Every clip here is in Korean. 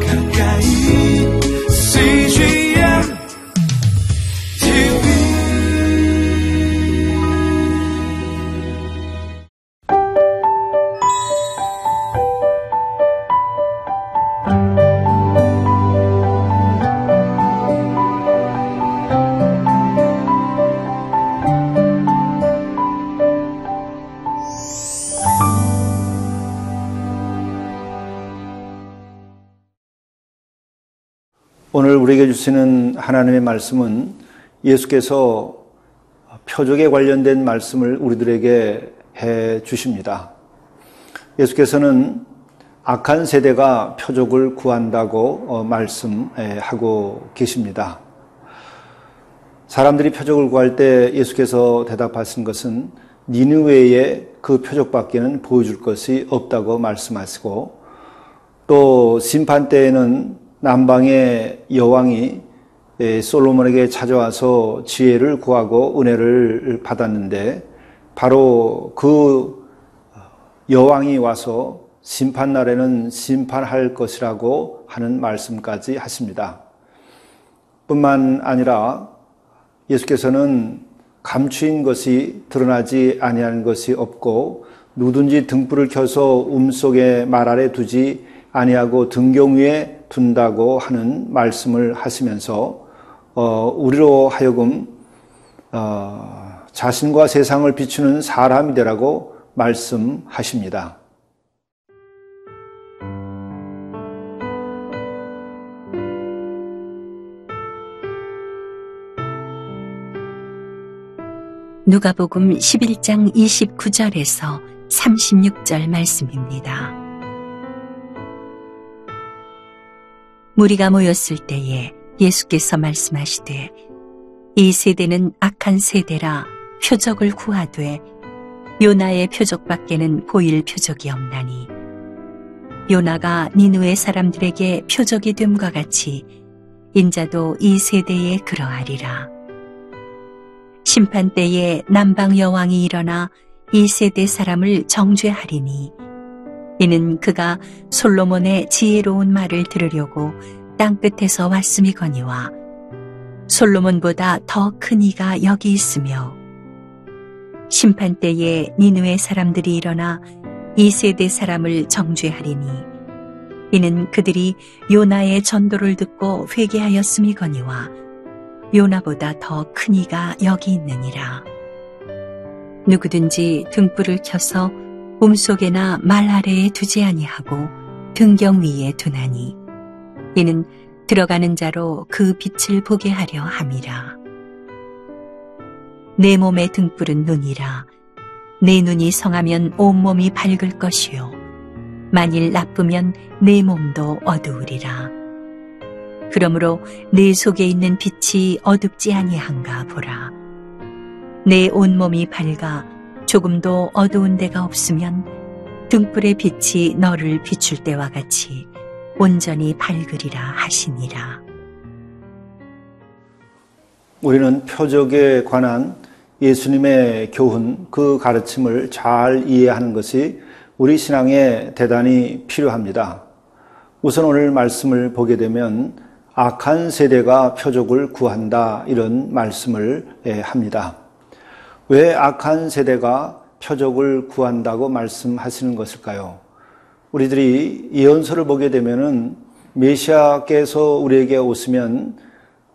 가까 오늘 우리에게 주시는 하나님의 말씀은 예수께서 표적에 관련된 말씀을 우리들에게 해 주십니다. 예수께서는 악한 세대가 표적을 구한다고 어, 말씀하고 계십니다. 사람들이 표적을 구할 때 예수께서 대답하신 것은 니느웨에 그 표적밖에는 보여줄 것이 없다고 말씀하시고 또 심판 때에는 남방의 여왕이 솔로몬에게 찾아와서 지혜를 구하고 은혜를 받았는데 바로 그 여왕이 와서 심판 날에는 심판할 것이라고 하는 말씀까지 하십니다. 뿐만 아니라 예수께서는 감추인 것이 드러나지 아니하는 것이 없고 누든지 등불을 켜서 움 속에 말 아래 두지 아니하고 등경 위에 둔다고 하는 말씀을 하시면서 어, 우리로 하여금 어, 자신과 세상을 비추는 사람이 되라고 말씀하십니다. 누가복음 11장 29절에서 36절 말씀입니다. 무리가 모였을 때에 예수께서 말씀하시되 이 세대는 악한 세대라 표적을 구하되 요나의 표적밖에는 보일 표적이 없나니. 요나가 니누의 사람들에게 표적이 됨과 같이 인자도 이 세대에 그러하리라. 심판 때에 남방 여왕이 일어나 이 세대 사람을 정죄하리니 이는 그가 솔로몬의 지혜로운 말을 들으려고 땅 끝에서 왔음이거니와 솔로몬보다 더 큰 이가 여기 있으며 심판 때에 니누의 사람들이 일어나 이 세대 사람을 정죄하리니 이는 그들이 요나의 전도를 듣고 회개하였음이거니와 요나보다 더 큰 이가 여기 있느니라. 누구든지 등불을 켜서 몸속에나 말 아래에 두지 아니하고 등경 위에 두나니 이는 들어가는 자로 그 빛을 보게 하려 함이라. 내 몸의 등불은 눈이라. 내 눈이 성하면 온몸이 밝을 것이요. 만일 나쁘면 내 몸도 어두우리라. 그러므로 내 속에 있는 빛이 어둡지 아니한가 보라. 내 온몸이 밝아 조금도 어두운 데가 없으면 등불의 빛이 너를 비출 때와 같이 온전히 밝으리라 하시니라. 우리는 표적에 관한 예수님의 교훈, 그 가르침을 잘 이해하는 것이 우리 신앙에 대단히 필요합니다. 우선 오늘 말씀을 보게 되면 악한 세대가 표적을 구한다 이런 말씀을 합니다. 왜 악한 세대가 표적을 구한다고 말씀하시는 것일까요? 우리들이 예언서를 보게 되면은 메시아께서 우리에게 오시면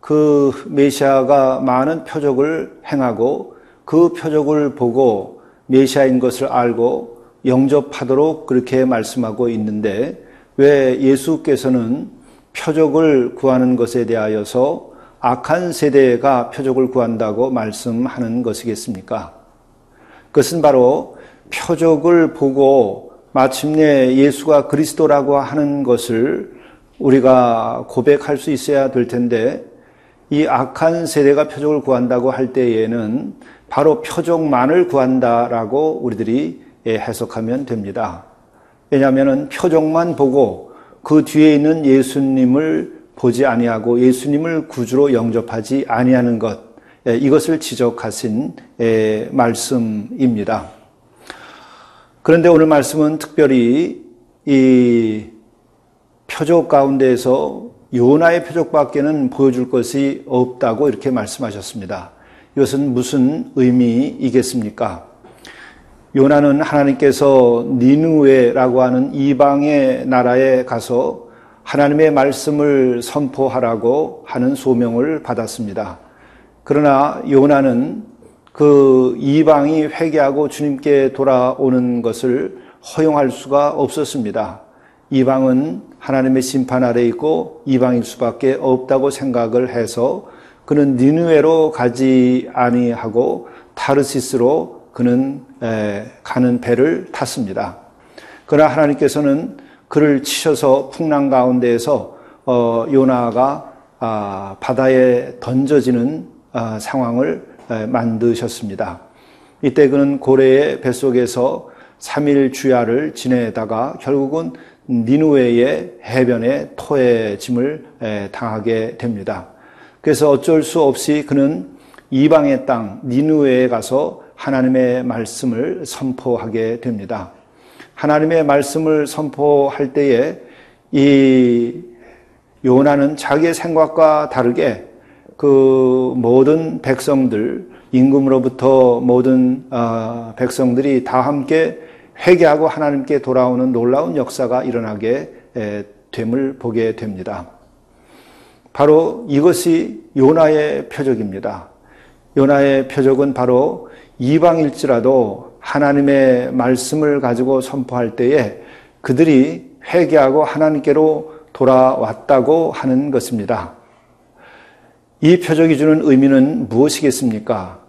그 메시아가 많은 표적을 행하고 그 표적을 보고 메시아인 것을 알고 영접하도록 그렇게 말씀하고 있는데 왜 예수께서는 표적을 구하는 것에 대하여서 악한 세대가 표적을 구한다고 말씀하는 것이겠습니까? 그것은 바로 표적을 보고 마침내 예수가 그리스도라고 하는 것을 우리가 고백할 수 있어야 될 텐데 이 악한 세대가 표적을 구한다고 할 때에는 바로 표적만을 구한다라고 우리들이 해석하면 됩니다. 왜냐하면 표적만 보고 그 뒤에 있는 예수님을 보지 아니하고 예수님을 구주로 영접하지 아니하는 것 이것을 지적하신 말씀입니다. 그런데 오늘 말씀은 특별히 이 표적 가운데에서 요나의 표적밖에는 보여줄 것이 없다고 이렇게 말씀하셨습니다. 이것은 무슨 의미이겠습니까? 요나는 하나님께서 니누에라고 하는 이방의 나라에 가서 하나님의 말씀을 선포하라고 하는 소명을 받았습니다. 그러나 요나는 그 이방이 회개하고 주님께 돌아오는 것을 허용할 수가 없었습니다. 이방은 하나님의 심판 아래 있고 이방일 수밖에 없다고 생각을 해서 그는 니누에로 가지 아니하고 타르시스로 그는 가는 배를 탔습니다. 그러나 하나님께서는 그를 치셔서 풍랑 가운데에서 어, 요나가 아, 바다에 던져지는 아, 상황을 만드셨습니다. 이때 그는 고래의 뱃속에서 3일 주야를 지내다가 결국은 니누웨의 해변에 토해짐을 당하게 됩니다. 그래서 어쩔 수 없이 그는 이방의 땅 니누웨에 가서 하나님의 말씀을 선포하게 됩니다. 하나님의 말씀을 선포할 때에 이 요나는 자기의 생각과 다르게 그 모든 백성들 임금으로부터 모든 어, 백성들이 다 함께 회개하고 하나님께 돌아오는 놀라운 역사가 일어나게 됨을 보게 됩니다. 바로 이것이 요나의 표적입니다. 요나의 표적은 바로 이방일지라도 하나님의 말씀을 가지고 선포할 때에 그들이 회개하고 하나님께로 돌아왔다고 하는 것입니다. 이 표적이 주는 의미는 무엇이겠습니까?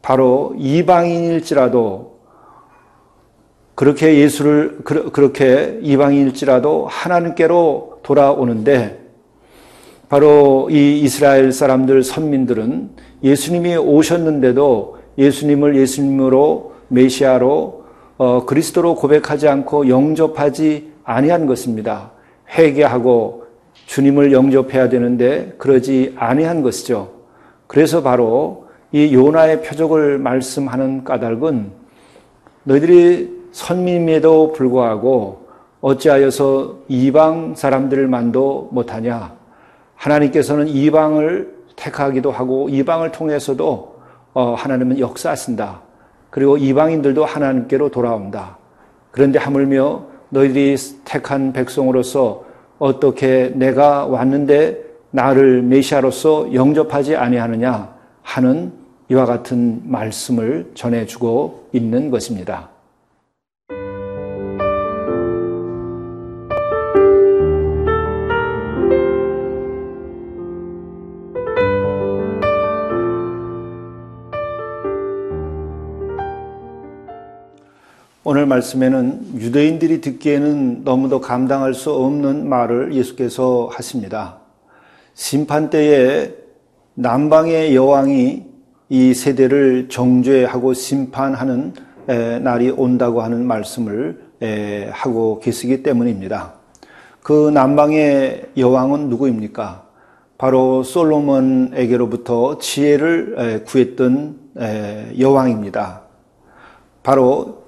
바로 이방인일지라도 그렇게 예수를 그렇게 이방인일지라도 하나님께로 돌아오는데 바로 이 이스라엘 사람들 선민들은 예수님이 오셨는데도 예수님을 예수님으로 메시아로 어, 그리스도로 고백하지 않고 영접하지 아니한 것입니다. 회개하고 주님을 영접해야 되는데 그러지 아니한 것이죠. 그래서 바로 이 요나의 표적을 말씀하는 까닭은 너희들이 선민임에도 불구하고 어찌하여서 이방 사람들만도 못하냐? 하나님께서는 이방을 택하기도 하고 이방을 통해서도 어, 하나님은 역사하신다. 그리고 이방인들도 하나님께로 돌아온다. 그런데 하물며 너희들이 택한 백성으로서 어떻게 내가 왔는데 나를 메시아로서 영접하지 아니하느냐 하는 이와 같은 말씀을 전해주고 있는 것입니다. 오늘 말씀에는 유대인들이 듣기에는 너무도 감당할 수 없는 말을 예수께서 하십니다. 심판 때에 남방의 여왕이 이 세대를 정죄하고 심판하는 날이 온다고 하는 말씀을 하고 계시기 때문입니다. 그 남방의 여왕은 누구입니까? 바로 솔로몬에게로부터 지혜를 구했던 여왕입니다. 바로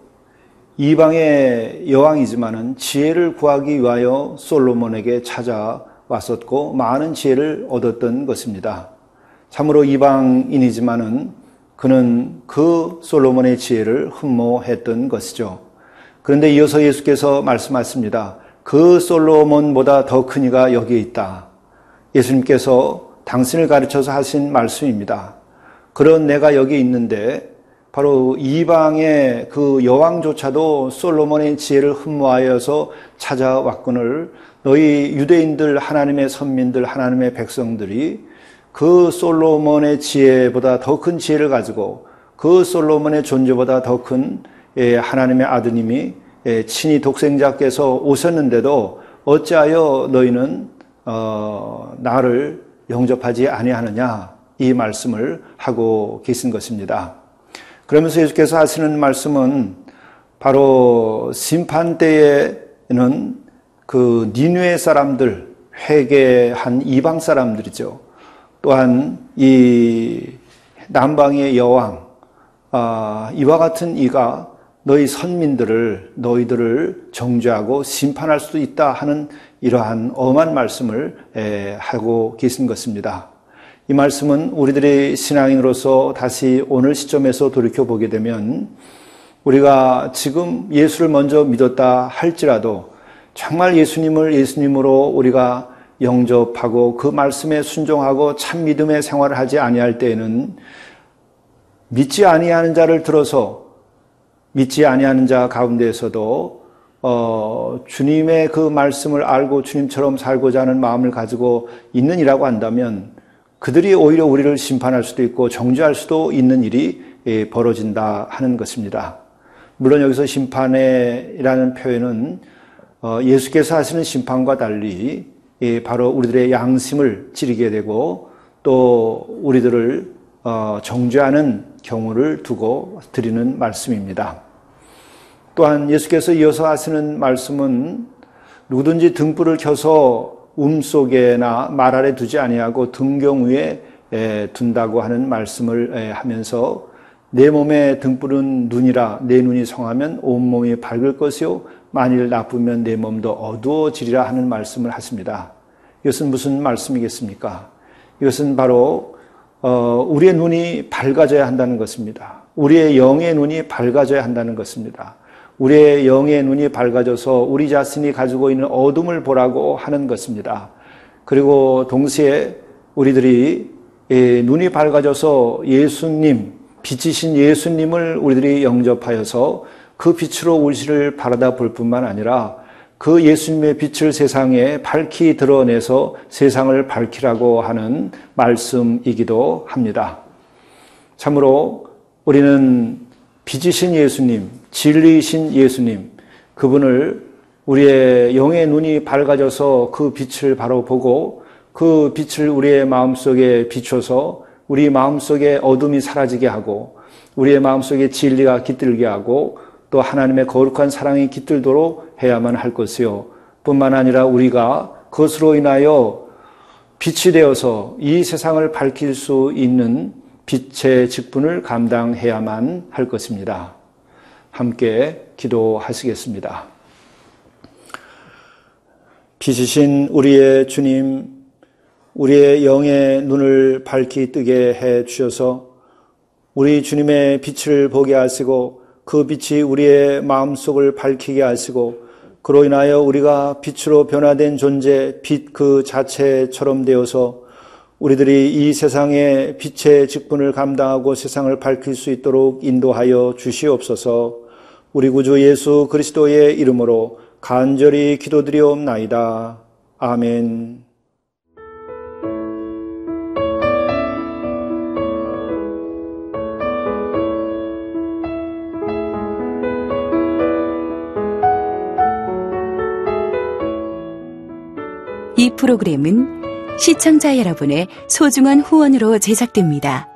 이방의 여왕이지만은 지혜를 구하기 위하여 솔로몬에게 찾아왔었고 많은 지혜를 얻었던 것입니다. 참으로 이방인이지만은 그는 그 솔로몬의 지혜를 흠모했던 것이죠. 그런데 이어서 예수께서 말씀하십니다. 그 솔로몬보다 더 큰 이가 여기에 있다. 예수님께서 당신을 가르쳐서 하신 말씀입니다. 그런 내가 여기 있는데 바로 이방의 그 여왕조차도 솔로몬의 지혜를 흠모하여서 찾아왔거늘 너희 유대인들 하나님의 선민들 하나님의 백성들이 그 솔로몬의 지혜보다 더 큰 지혜를 가지고 그 솔로몬의 존재보다 더 큰 하나님의 아드님이 친히 독생자께서 오셨는데도 어찌하여 너희는 어, 나를 영접하지 아니하느냐 이 말씀을 하고 계신 것입니다. 그러면서 예수께서 하시는 말씀은 바로 심판 때에는 그 니누의 사람들, 회개한 이방 사람들이죠. 또한 이 남방의 여왕, 아, 이와 같은 이가 너희 선민들을 너희들을 정죄하고 심판할 수도 있다 하는 이러한 엄한 말씀을 에, 하고 계신 것입니다. 이 말씀은 우리들의 신앙인으로서 다시 오늘 시점에서 돌이켜 보게 되면 우리가 지금 예수를 먼저 믿었다 할지라도 정말 예수님을 예수님으로 우리가 영접하고 그 말씀에 순종하고 참 믿음의 생활을 하지 아니할 때에는 믿지 아니하는 자를 들어서 믿지 아니하는 자 가운데에서도 어, 주님의 그 말씀을 알고 주님처럼 살고자 하는 마음을 가지고 있는이라고 한다면 그들이 오히려 우리를 심판할 수도 있고 정죄할 수도 있는 일이 예, 벌어진다 하는 것입니다. 물론 여기서 심판이라는 표현은 어, 예수께서 하시는 심판과 달리 예, 바로 우리들의 양심을 찌르게 되고 또 우리들을 어, 정죄하는 경우를 두고 드리는 말씀입니다. 또한 예수께서 이어서 하시는 말씀은 누구든지 등불을 켜서 움 속에나 말 아래 두지 아니하고 등경 위에 에, 둔다고 하는 말씀을 에, 하면서 내 몸의 등불은 눈이라 내 눈이 성하면 온 몸이 밝을 것이요 만일 나쁘면 내 몸도 어두워지리라 하는 말씀을 하십니다. 이것은 무슨 말씀이겠습니까? 이것은 바로 어, 우리의 눈이 밝아져야 한다는 것입니다. 우리의 영의 눈이 밝아져야 한다는 것입니다. 우리의 영의 눈이 밝아져서 우리 자신이 가지고 있는 어둠을 보라고 하는 것입니다. 그리고 동시에 우리들이 예, 눈이 밝아져서 예수님, 빛이신 예수님을 우리들이 영접하여서 그 빛으로 우리를 바라다 볼 뿐만 아니라 그 예수님의 빛을 세상에 밝히 드러내서 세상을 밝히라고 하는 말씀이기도 합니다. 참으로 우리는 빛이신 예수님, 진리이신 예수님, 그분을 우리의 영의 눈이 밝아져서 그 빛을 바로 보고 그 빛을 우리의 마음속에 비춰서 우리 마음속에 어둠이 사라지게 하고 우리의 마음속에 진리가 깃들게 하고 또 하나님의 거룩한 사랑이 깃들도록 해야만 할 것이요. 뿐만 아니라 우리가 그것으로 인하여 빛이 되어서 이 세상을 밝힐 수 있는 빛의 직분을 감당해야만 할 것입니다. 함께 기도하시겠습니다. 빛이신 우리의 주님, 우리의 영의 눈을 밝히 뜨게 해 주셔서 우리 주님의 빛을 보게 하시고 그 빛이 우리의 마음속을 밝히게 하시고 그로 인하여 우리가 빛으로 변화된 존재, 빛 그 자체처럼 되어서 우리들이 이 세상의 빛의 직분을 감당하고 세상을 밝힐 수 있도록 인도하여 주시옵소서 우리 구주 예수 그리스도의 이름으로 간절히 기도드리옵나이다. 아멘. 이 프로그램은 시청자 여러분의 소중한 후원으로 제작됩니다.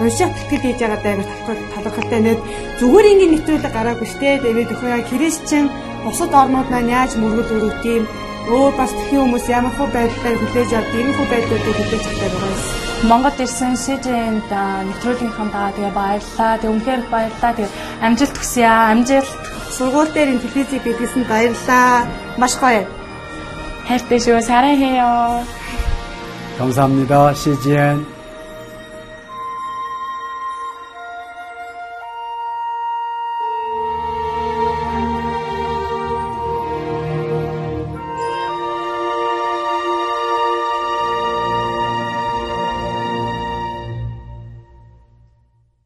уншаад тэтгэл хийж байгаа даа талхал талхалтай нэт зүгээр ингээд нэвтрүүлэг гараагүй штэ тэгээд өхөө яа христчин бусад орнууд маань яаж мөргөл өрөвт юм өөр бас тхэн хүмүүс ямар хөө байдлаар хүлээж авд ийм хөө байдлуудыг хүлээж авдаг байгаа юм. Монгол ирсэн СЖН-д нэвтрүүлгийнхаа даа тэгээ баярлаа. Тэг үнхээр баярлаа. Тэг амжилт хүсье аа. Амжилт. Сургууль дээр ин телевизийг бидлсэн баярлаа. Маш гоё. хайртай шүү. 사랑해요. 감사합니다. CGN.